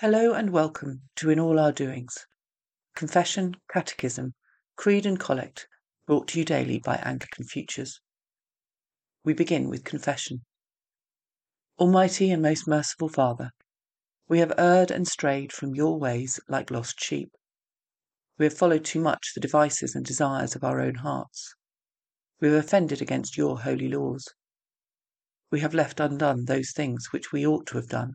Hello and welcome to In All Our Doings, Confession, Catechism, Creed and Collect, brought to you daily by Anglican Futures. We begin with confession. Almighty and most merciful Father, we have erred and strayed from your ways like lost sheep. We have followed too much the devices and desires of our own hearts. We have offended against your holy laws. We have left undone those things which we ought to have done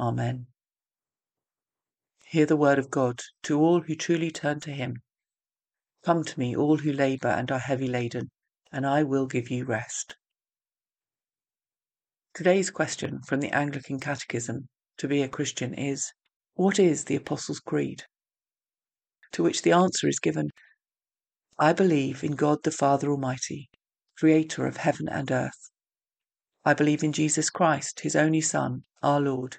Amen. Hear the word of God to all who truly turn to him. Come to me, all who labour and are heavy laden, and I will give you rest. Today's question from the Anglican Catechism to be a Christian is What is the Apostles' Creed? To which the answer is given I believe in God the Father Almighty, creator of heaven and earth I believe in Jesus Christ, his only Son, our Lord.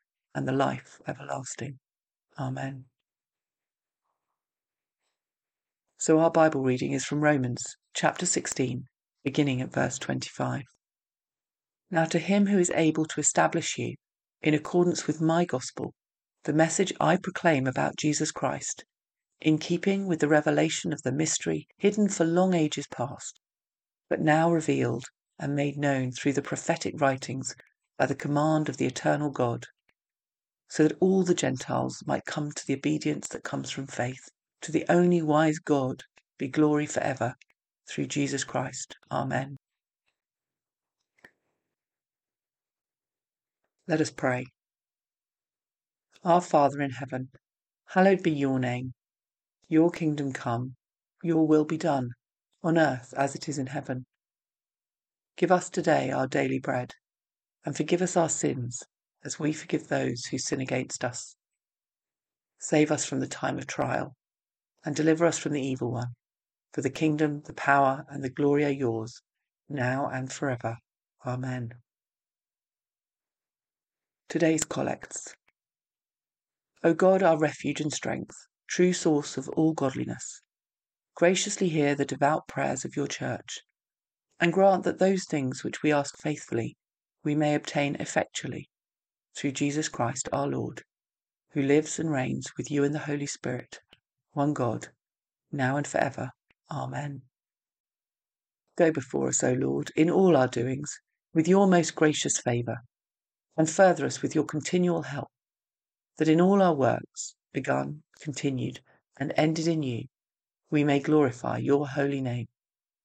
and the life everlasting. Amen. So our Bible reading is from Romans chapter 16, beginning at verse 25. Now to him who is able to establish you, in accordance with my gospel, the message I proclaim about Jesus Christ, in keeping with the revelation of the mystery hidden for long ages past, but now revealed and made known through the prophetic writings by the command of the eternal God, so that all the Gentiles might come to the obedience that comes from faith. To the only wise God be glory for ever, through Jesus Christ. Amen. Let us pray. Our Father in heaven, hallowed be your name. Your kingdom come, your will be done, on earth as it is in heaven. Give us today our daily bread, and forgive us our sins, as we forgive those who sin against us. Save us from the time of trial, and deliver us from the evil one. For the kingdom, the power, and the glory are yours, now and forever. Amen. Today's Collects. O God, our refuge and strength, true source of all godliness, graciously hear the devout prayers of your church and grant that those things which we ask faithfully we may obtain effectually through Jesus Christ our Lord, who lives and reigns with you in the Holy Spirit, one God, now and forever. Amen. Go before us, O Lord, in all our doings, with your most gracious favour, and further us with your continual help, that in all our works, begun, continued, and ended in you, we may glorify your holy name,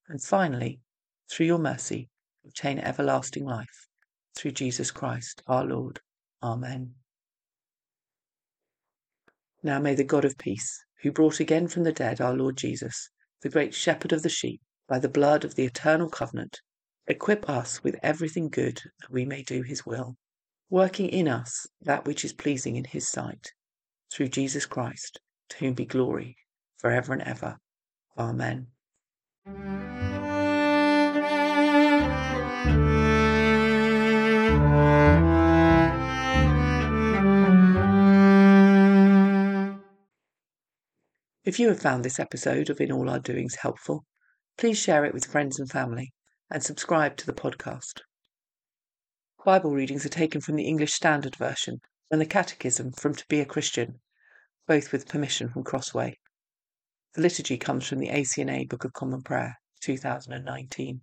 and finally, through your mercy, obtain everlasting life. Through Jesus Christ our Lord. Amen. Now may the God of peace, who brought again from the dead our Lord Jesus, the great shepherd of the sheep, by the blood of the eternal covenant, equip us with everything good that we may do his will, working in us that which is pleasing in his sight, through Jesus Christ, to whom be glory for ever and ever. Amen. If you have found this episode of In All Our Doings helpful, please share it with friends and family and subscribe to the podcast. Bible readings are taken from the English Standard Version and the Catechism from To Be a Christian, both with permission from Crossway. The liturgy comes from the ACNA Book of Common Prayer, 2019.